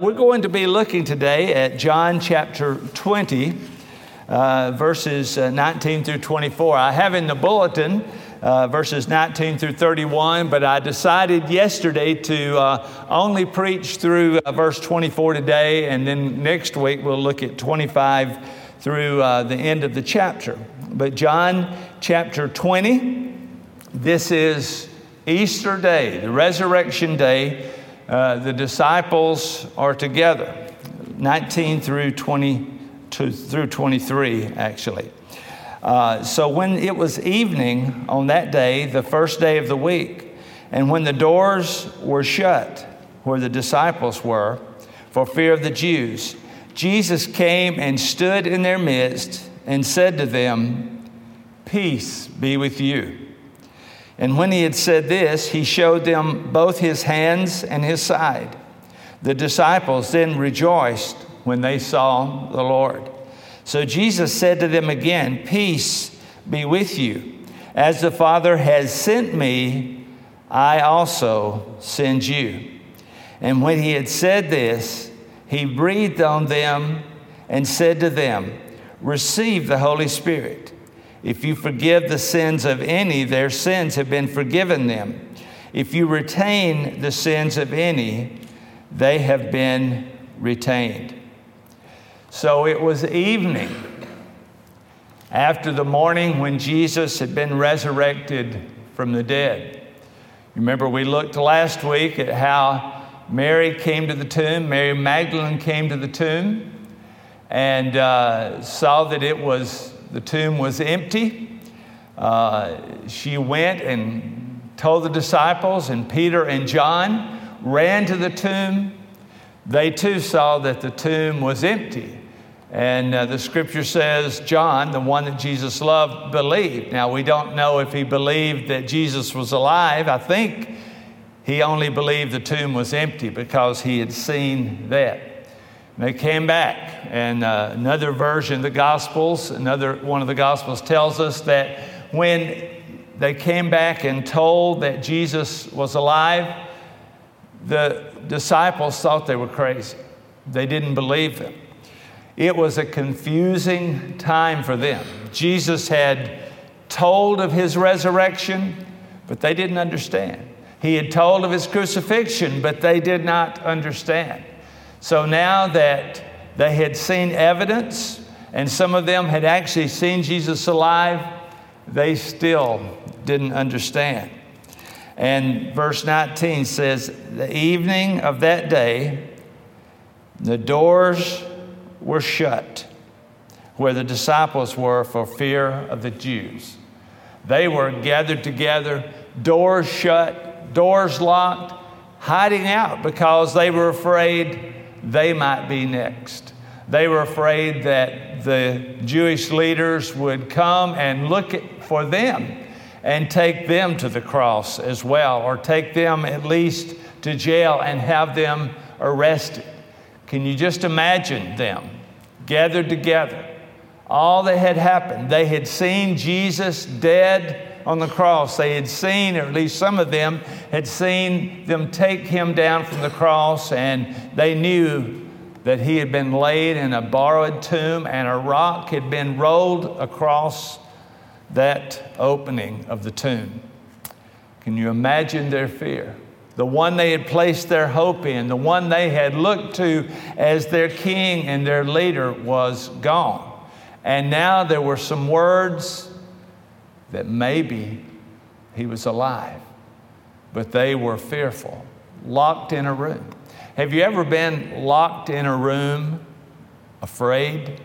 We're going to be looking today at John chapter 20, uh, verses uh, 19 through 24. I have in the bulletin uh, verses 19 through 31, but I decided yesterday to uh, only preach through uh, verse 24 today, and then next week we'll look at 25 through uh, the end of the chapter. But John chapter 20, this is Easter Day, the resurrection day uh, the disciples are together, 19 through 22 through 23, actually. Uh, so when it was evening on that day, the first day of the week, and when the doors were shut where the disciples were for fear of the Jews, Jesus came and stood in their midst and said to them, Peace be with you. And when he had said this, he showed them both his hands and his side. The disciples then rejoiced when they saw the Lord. So Jesus said to them again, Peace be with you. As the Father has sent me, I also send you. And when he had said this, he breathed on them and said to them, Receive the Holy Spirit. If you forgive the sins of any, their sins have been forgiven them. If you retain the sins of any, they have been retained. So it was evening after the morning when Jesus had been resurrected from the dead. Remember, we looked last week at how Mary came to the tomb, Mary Magdalene came to the tomb, and uh, saw that it was the tomb was empty. Uh, she went and told the disciples, and Peter and John ran to the tomb. They too saw that the tomb was empty. And uh, the scripture says, John, the one that Jesus loved, believed. Now, we don't know if he believed that Jesus was alive. I think he only believed the tomb was empty because he had seen that. They came back, and uh, another version of the Gospels, another one of the Gospels tells us that when they came back and told that Jesus was alive, the disciples thought they were crazy. They didn't believe them. It was a confusing time for them. Jesus had told of his resurrection, but they didn't understand. He had told of his crucifixion, but they did not understand. So now that they had seen evidence, and some of them had actually seen Jesus alive, they still didn't understand. And verse 19 says, The evening of that day, the doors were shut where the disciples were for fear of the Jews. They were gathered together, doors shut, doors locked, hiding out because they were afraid they might be next. They were afraid that the Jewish leaders would come and look for them and take them to the cross as well, or take them at least to jail and have them arrested. Can you just imagine them gathered together? All that had happened, they had seen Jesus dead on the cross. They had seen, or at least some of them had seen them take him down from the cross, and they knew that he had been laid in a borrowed tomb and a rock had been rolled across that opening of the tomb. Can you imagine their fear? The one they had placed their hope in, the one they had looked to as their king and their leader was gone. And now there were some words that maybe he was alive, but they were fearful, locked in a room. Have you ever been locked in a room afraid?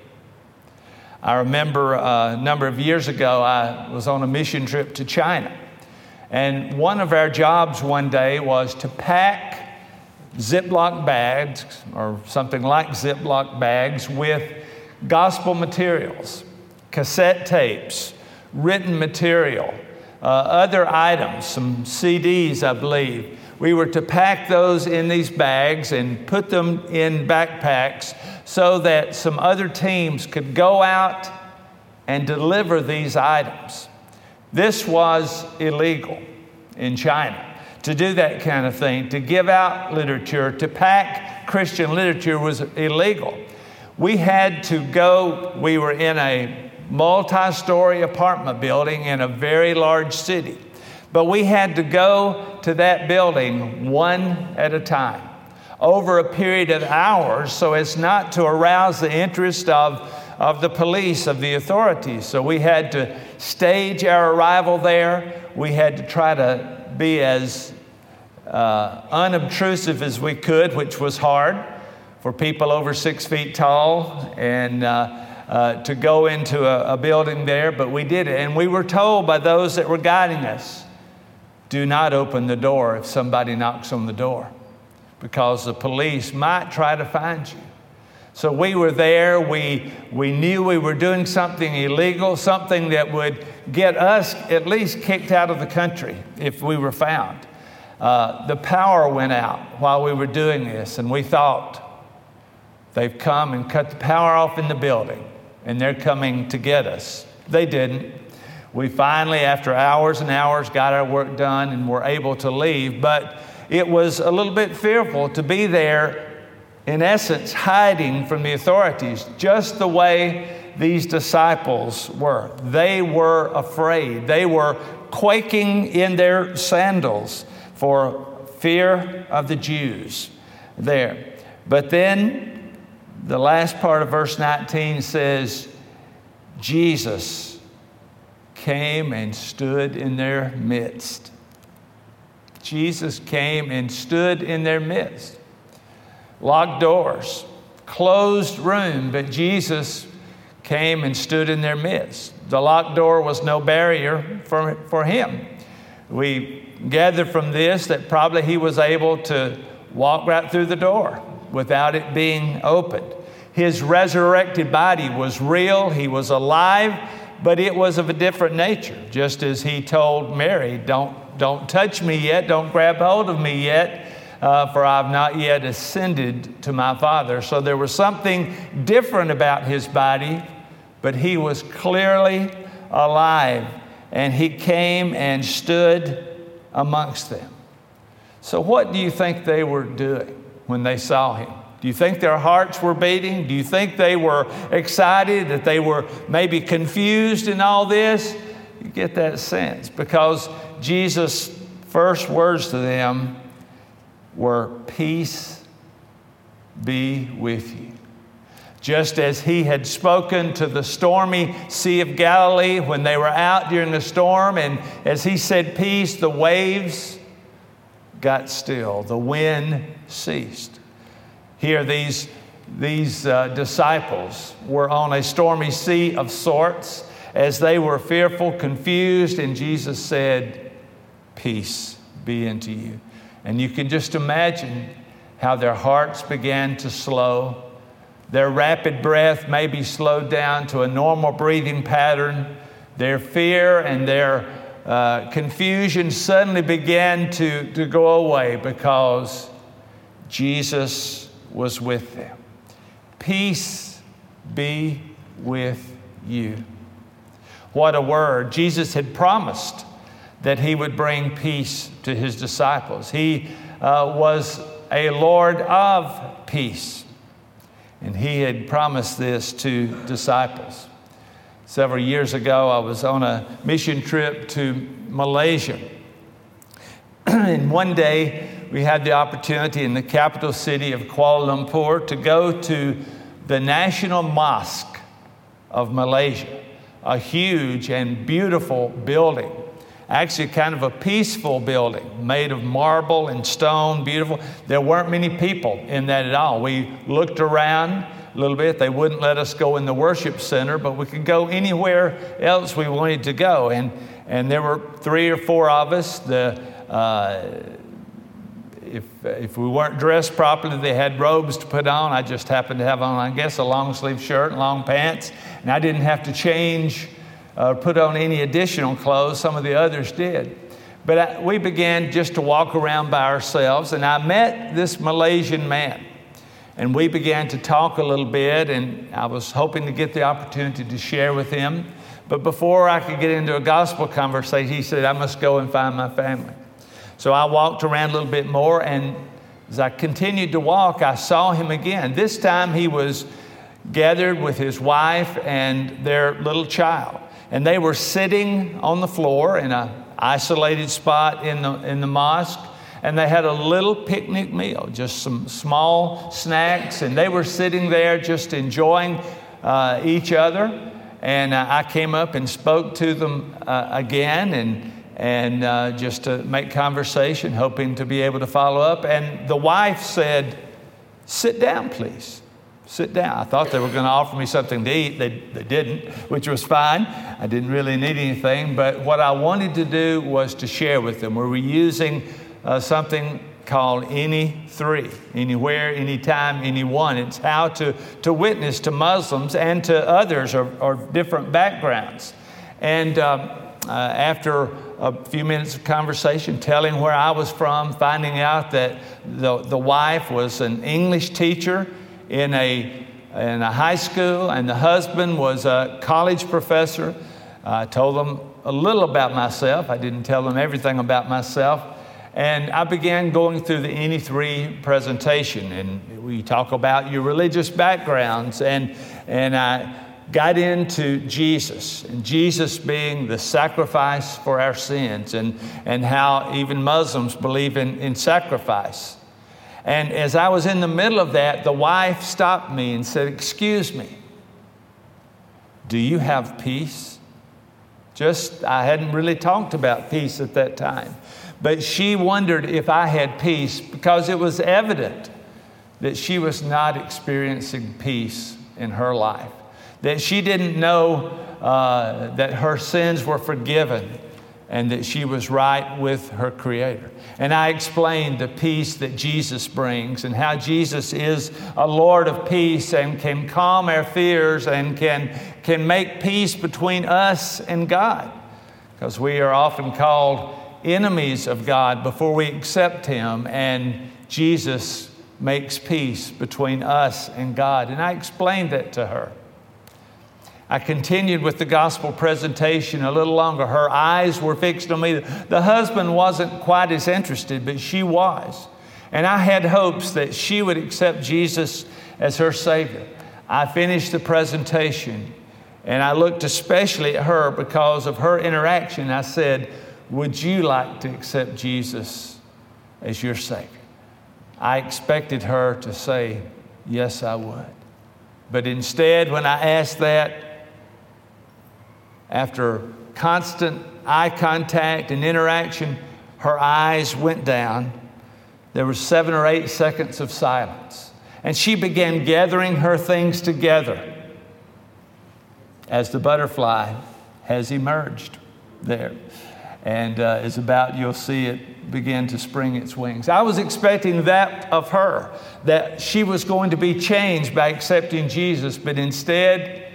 I remember uh, a number of years ago, I was on a mission trip to China. And one of our jobs one day was to pack Ziploc bags or something like Ziploc bags with gospel materials, cassette tapes, written material, uh, other items, some CDs, I believe. We were to pack those in these bags and put them in backpacks so that some other teams could go out and deliver these items. This was illegal in China to do that kind of thing, to give out literature, to pack Christian literature was illegal. We had to go, we were in a multi story apartment building in a very large city. But we had to go to that building one at a time over a period of hours so as not to arouse the interest of, of the police, of the authorities. So we had to stage our arrival there. We had to try to be as uh, unobtrusive as we could, which was hard for people over six feet tall and uh, uh, to go into a, a building there, but we did it. And we were told by those that were guiding us do not open the door if somebody knocks on the door because the police might try to find you. So we were there. We, we knew we were doing something illegal, something that would get us at least kicked out of the country if we were found. Uh, the power went out while we were doing this, and we thought they've come and cut the power off in the building, and they're coming to get us. They didn't. We finally, after hours and hours, got our work done and were able to leave. But it was a little bit fearful to be there, in essence, hiding from the authorities, just the way these disciples were. They were afraid, they were quaking in their sandals for fear of the Jews there. But then the last part of verse 19 says, Jesus came and stood in their midst. Jesus came and stood in their midst. Locked doors, closed room, but Jesus came and stood in their midst. The locked door was no barrier for, for him. We gather from this that probably he was able to walk right through the door without it being opened. His resurrected body was real, he was alive, but it was of a different nature, just as he told Mary, Don't don't touch me yet, don't grab hold of me yet, uh, for I've not yet ascended to my Father. So there was something different about his body, but he was clearly alive, and he came and stood amongst them. So, what do you think they were doing when they saw him? Do you think their hearts were beating? Do you think they were excited, that they were maybe confused in all this? You get that sense because Jesus' first words to them were, Peace be with you. Just as he had spoken to the stormy Sea of Galilee when they were out during the storm, and as he said, Peace, the waves got still, the wind ceased. Here, these, these uh, disciples were on a stormy sea of sorts as they were fearful, confused, and Jesus said, peace be unto you. And you can just imagine how their hearts began to slow. Their rapid breath maybe slowed down to a normal breathing pattern. Their fear and their uh, confusion suddenly began to, to go away because Jesus was with them. Peace be with you. What a word. Jesus had promised that he would bring peace to his disciples. He uh, was a Lord of peace, and he had promised this to disciples. Several years ago, I was on a mission trip to Malaysia. and one day, we had the opportunity in the capital city of Kuala Lumpur to go to the National Mosque of Malaysia, a huge and beautiful building actually kind of a peaceful building made of marble and stone, beautiful. There weren't many people in that at all. We looked around a little bit. They wouldn't let us go in the worship center, but we could go anywhere else we wanted to go. And, and there were three or four of us. The, uh, if, if we weren't dressed properly, they had robes to put on. I just happened to have on, I guess, a long sleeve shirt and long pants. And I didn't have to change uh, put on any additional clothes. Some of the others did. But I, we began just to walk around by ourselves, and I met this Malaysian man. And we began to talk a little bit, and I was hoping to get the opportunity to share with him. But before I could get into a gospel conversation, he said, I must go and find my family. So I walked around a little bit more, and As I continued to walk, I saw him again. This time he was gathered with his wife and their little child. And they were sitting on the floor in an isolated spot in the, in the mosque. And they had a little picnic meal, just some small snacks. And they were sitting there just enjoying uh, each other. And uh, I came up and spoke to them uh, again and, and uh, just to make conversation, hoping to be able to follow up. And the wife said, Sit down, please sit down. I thought they were going to offer me something to eat. They, they didn't, which was fine. I didn't really need anything. But what I wanted to do was to share with them. We were using uh, something called Any Three anywhere, anytime, anyone. It's how to, to witness to Muslims and to others of, different backgrounds. And um, uh, after a few minutes of conversation, telling where I was from, finding out that the, the wife was an English teacher in a, in a high school, and the husband was a college professor. I told them a little about myself. I didn't tell them everything about myself. And I began going through the Any Three presentation, and we talk about your religious backgrounds, and, and I got into Jesus, and Jesus being the sacrifice for our sins, and, and how even Muslims believe in, in sacrifice. And as I was in the middle of that, the wife stopped me and said, Excuse me, do you have peace? Just, I hadn't really talked about peace at that time. But she wondered if I had peace because it was evident that she was not experiencing peace in her life, that she didn't know uh, that her sins were forgiven and that she was right with her Creator. And I explained the peace that Jesus brings and how Jesus is a Lord of peace and can calm our fears and can, can make peace between us and God. Because we are often called enemies of God before we accept Him, and Jesus makes peace between us and God. And I explained that to her. I continued with the gospel presentation a little longer. Her eyes were fixed on me. The husband wasn't quite as interested, but she was. And I had hopes that she would accept Jesus as her Savior. I finished the presentation and I looked especially at her because of her interaction. I said, Would you like to accept Jesus as your Savior? I expected her to say, Yes, I would. But instead, when I asked that, after constant eye contact and interaction, her eyes went down. There was seven or eight seconds of silence. And she began gathering her things together as the butterfly has emerged there and uh, is about, you'll see it begin to spring its wings. I was expecting that of her, that she was going to be changed by accepting Jesus, but instead,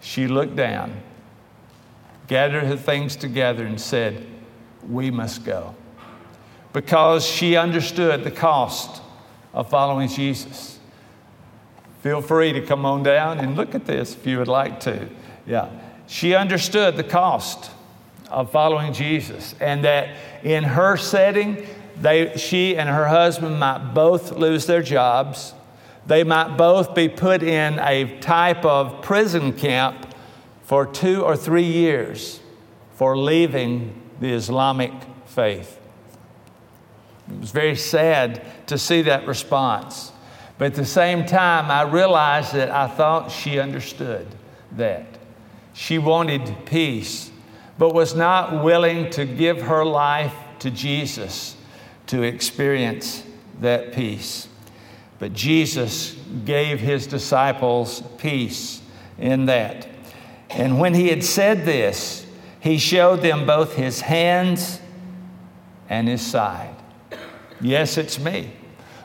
she looked down gathered her things together and said, We must go. Because she understood the cost of following Jesus. Feel free to come on down and look at this if you would like to. Yeah. She understood the cost of following Jesus and that in her setting, they, she and her husband might both lose their jobs. They might both be put in a type of prison camp for two or three years for leaving the Islamic faith. It was very sad to see that response. But at the same time, I realized that I thought she understood that. She wanted peace, but was not willing to give her life to Jesus to experience that peace. But Jesus gave his disciples peace in that. And when he had said this, he showed them both his hands and his side. Yes, it's me.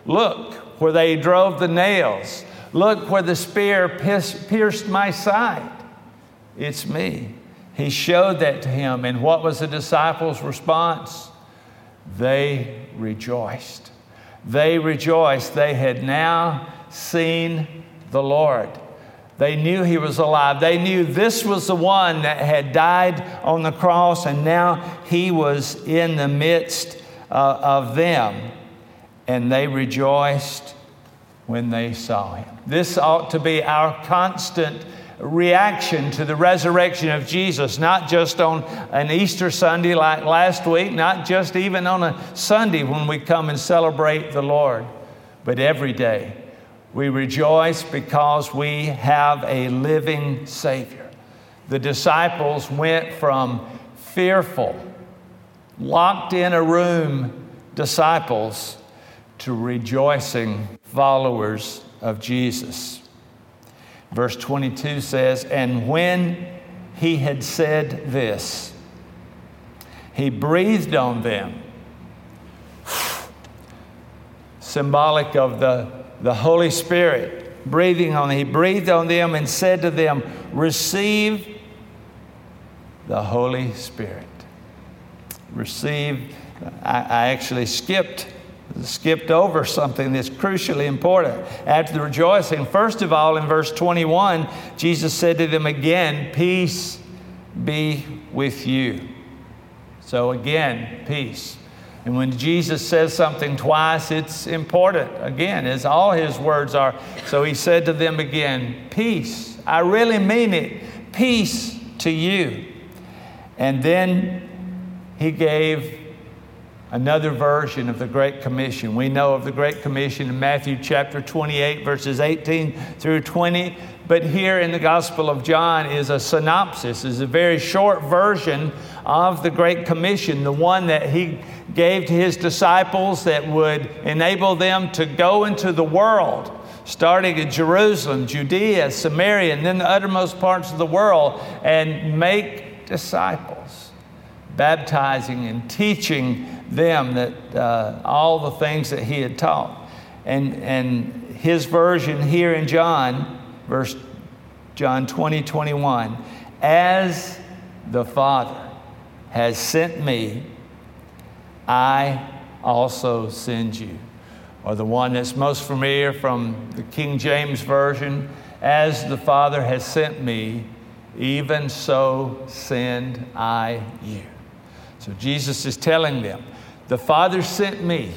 Look where they drove the nails. Look where the spear pierced my side. It's me. He showed that to him. And what was the disciples' response? They rejoiced. They rejoiced. They had now seen the Lord. They knew he was alive. They knew this was the one that had died on the cross, and now he was in the midst uh, of them. and they rejoiced when they saw him. This ought to be our constant reaction to the resurrection of Jesus, not just on an Easter Sunday like last week, not just even on a Sunday when we come and celebrate the Lord, but every day. We rejoice because we have a living Savior. The disciples went from fearful, locked in a room disciples to rejoicing followers of Jesus. Verse 22 says, And when he had said this, he breathed on them, symbolic of the, the Holy Spirit, breathing on them. He breathed on them and said to them, Receive the Holy Spirit. Receive, I, I actually skipped skipped over something that's crucially important. After the rejoicing, first of all, in verse 21, Jesus said to them again, Peace be with you. So, again, peace. And when Jesus says something twice, it's important, again, as all his words are. So he said to them again, Peace. I really mean it. Peace to you. And then he gave another version of the Great Commission. We know of the Great Commission in Matthew chapter 28, verses 18 through 20. But here in the Gospel of John is a synopsis, is a very short version of the Great Commission, the one that he gave to his disciples that would enable them to go into the world, starting at Jerusalem, Judea, Samaria, and then the uttermost parts of the world, and make disciples, baptizing and teaching them that uh, all the things that he had taught. And, and his version here in John, verse John 20, 21, as the Father has sent me, I also send you. Or the one that's most familiar from the King James Version, as the Father has sent me, even so send I you. So Jesus is telling them, the Father sent me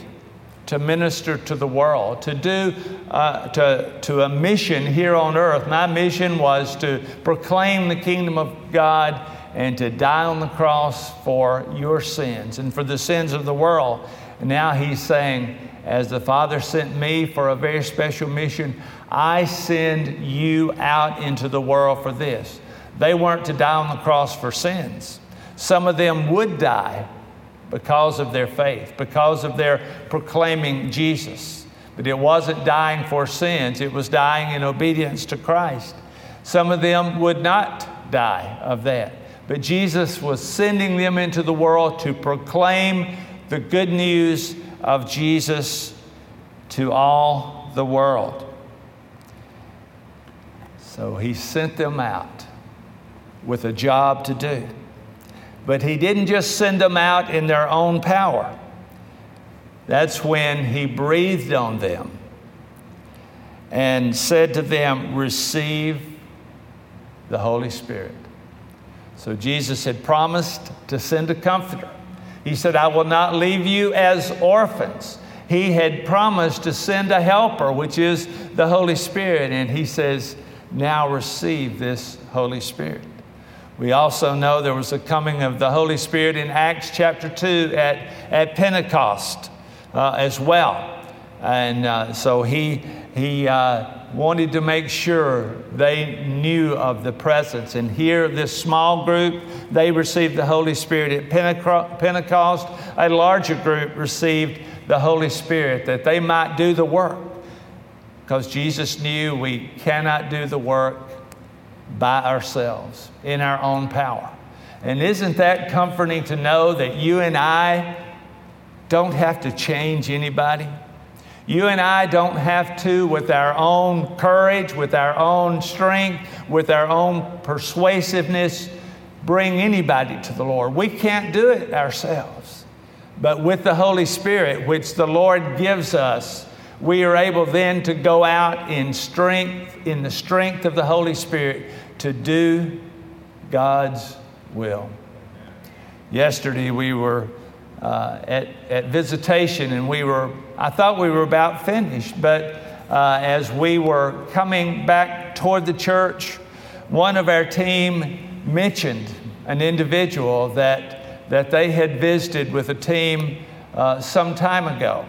to minister to the world, to do uh, to, to a mission here on earth. My mission was to proclaim the kingdom of God and to die on the cross for your sins and for the sins of the world. And now he's saying, as the Father sent me for a very special mission, I send you out into the world for this. They weren't to die on the cross for sins. Some of them would die because of their faith, because of their proclaiming Jesus. But it wasn't dying for sins, it was dying in obedience to Christ. Some of them would not die of that. But Jesus was sending them into the world to proclaim the good news of Jesus to all the world. So he sent them out with a job to do. But he didn't just send them out in their own power. That's when he breathed on them and said to them, Receive the Holy Spirit. So Jesus had promised to send a comforter. He said, I will not leave you as orphans. He had promised to send a helper, which is the Holy Spirit. And he says, Now receive this Holy Spirit. We also know there was a coming of the Holy Spirit in Acts chapter 2 at, at Pentecost uh, as well. And uh, so he, he uh, wanted to make sure they knew of the presence. And here, this small group, they received the Holy Spirit. At Pentecost, a larger group received the Holy Spirit that they might do the work. Because Jesus knew we cannot do the work by ourselves in our own power. And isn't that comforting to know that you and I don't have to change anybody? You and I don't have to, with our own courage, with our own strength, with our own persuasiveness, bring anybody to the Lord. We can't do it ourselves. But with the Holy Spirit, which the Lord gives us, we are able then to go out in strength, in the strength of the Holy Spirit, to do God's will. Yesterday we were uh, at, at visitation and we were I thought we were about finished, but uh, as we were coming back toward the church, one of our team mentioned an individual that, that they had visited with a team uh, some time ago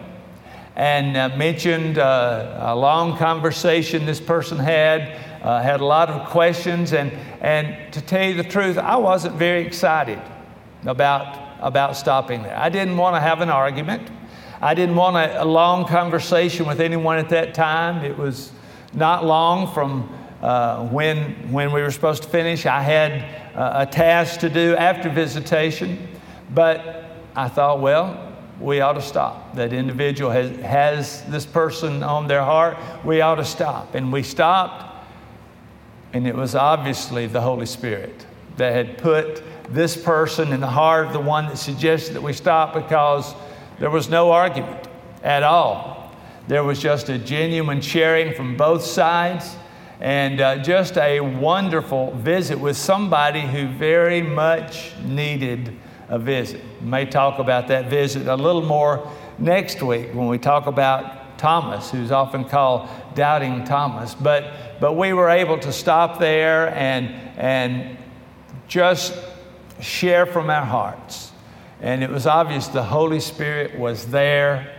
and uh, mentioned uh, a long conversation this person had, uh, had a lot of questions, and, and to tell you the truth, I wasn't very excited about, about stopping there. I didn't want to have an argument. I didn't want a, a long conversation with anyone at that time. It was not long from uh, when, when we were supposed to finish. I had uh, a task to do after visitation, but I thought, well, we ought to stop. That individual has, has this person on their heart, we ought to stop. And we stopped, and it was obviously the Holy Spirit that had put this person in the heart of the one that suggested that we stop because there was no argument at all. There was just a genuine sharing from both sides and uh, just a wonderful visit with somebody who very much needed a visit. We may talk about that visit a little more next week when we talk about Thomas, who's often called Doubting Thomas. But, but we were able to stop there and, and just share from our hearts. And it was obvious the Holy Spirit was there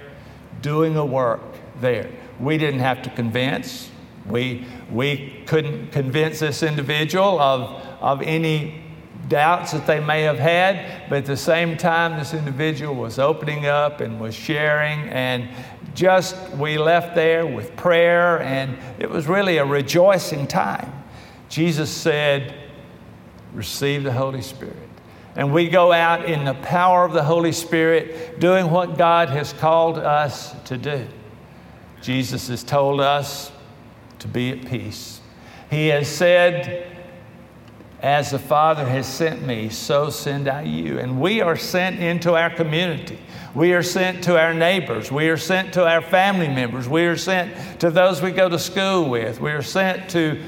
doing a work there. We didn't have to convince. We, we couldn't convince this individual of, of any doubts that they may have had, but at the same time, this individual was opening up and was sharing, and just we left there with prayer, and it was really a rejoicing time. Jesus said, Receive the Holy Spirit. And we go out in the power of the Holy Spirit doing what God has called us to do. Jesus has told us to be at peace. He has said, as the Father has sent me, so send I you. And we are sent into our community. We are sent to our neighbors. We are sent to our family members. We are sent to those we go to school with. We are sent to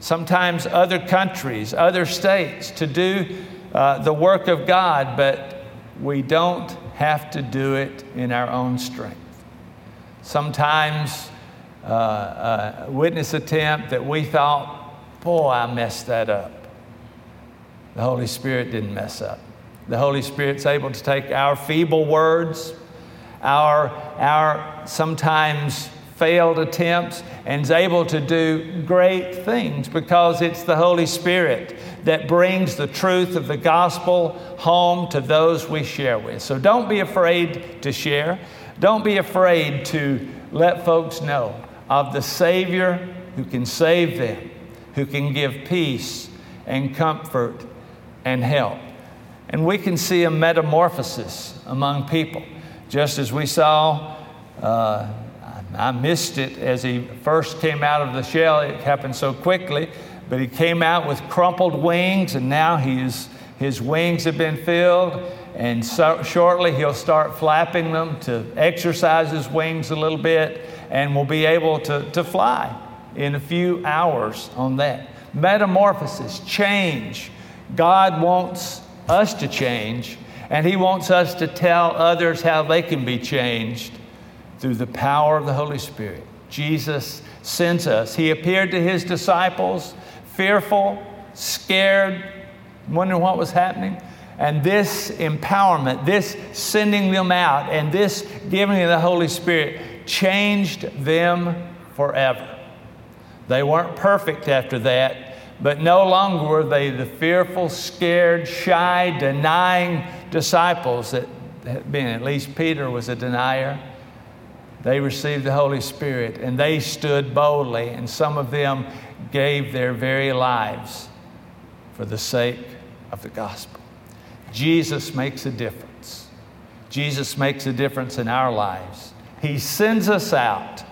sometimes other countries, other states to do uh, the work of God, but we don't have to do it in our own strength. Sometimes uh, a witness attempt that we thought, boy, I messed that up. The Holy Spirit didn't mess up. The Holy Spirit's able to take our feeble words, our, our sometimes failed attempts, and is able to do great things because it's the Holy Spirit that brings the truth of the gospel home to those we share with. So don't be afraid to share. Don't be afraid to let folks know of the Savior who can save them, who can give peace and comfort and help. And we can see a metamorphosis among people. Just as we saw, uh, I missed it as he first came out of the shell, it happened so quickly, but he came out with crumpled wings, and now he's, his wings have been filled, and so shortly he'll start flapping them to exercise his wings a little bit, and will be able to, to fly in a few hours on that. Metamorphosis, change God wants us to change, and He wants us to tell others how they can be changed through the power of the Holy Spirit. Jesus sends us. He appeared to His disciples, fearful, scared, wondering what was happening. And this empowerment, this sending them out, and this giving of the Holy Spirit changed them forever. They weren't perfect after that, but no longer were they the fearful, scared, shy, denying disciples that had been. At least Peter was a denier. They received the Holy Spirit and they stood boldly, and some of them gave their very lives for the sake of the gospel. Jesus makes a difference. Jesus makes a difference in our lives. He sends us out,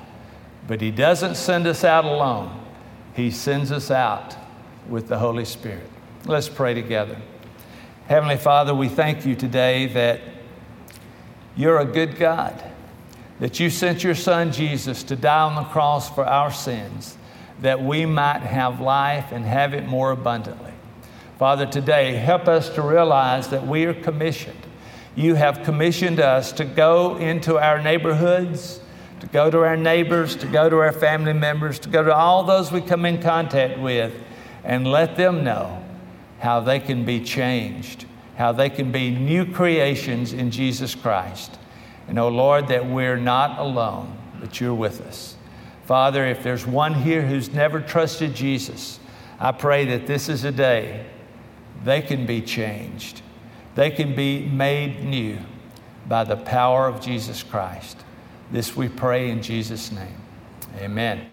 but He doesn't send us out alone. He sends us out with the Holy Spirit. Let's pray together. Heavenly Father, we thank you today that you're a good God, that you sent your Son Jesus to die on the cross for our sins, that we might have life and have it more abundantly. Father, today, help us to realize that we are commissioned. you have commissioned us to go into our neighborhoods, to go to our neighbors, to go to our family members, to go to all those we come in contact with, and let them know how they can be changed, how they can be new creations in Jesus Christ. And oh Lord, that we're not alone, but you're with us. Father, if there's one here who's never trusted Jesus, I pray that this is a day they can be changed. They can be made new by the power of Jesus Christ. This we pray in Jesus' name. Amen.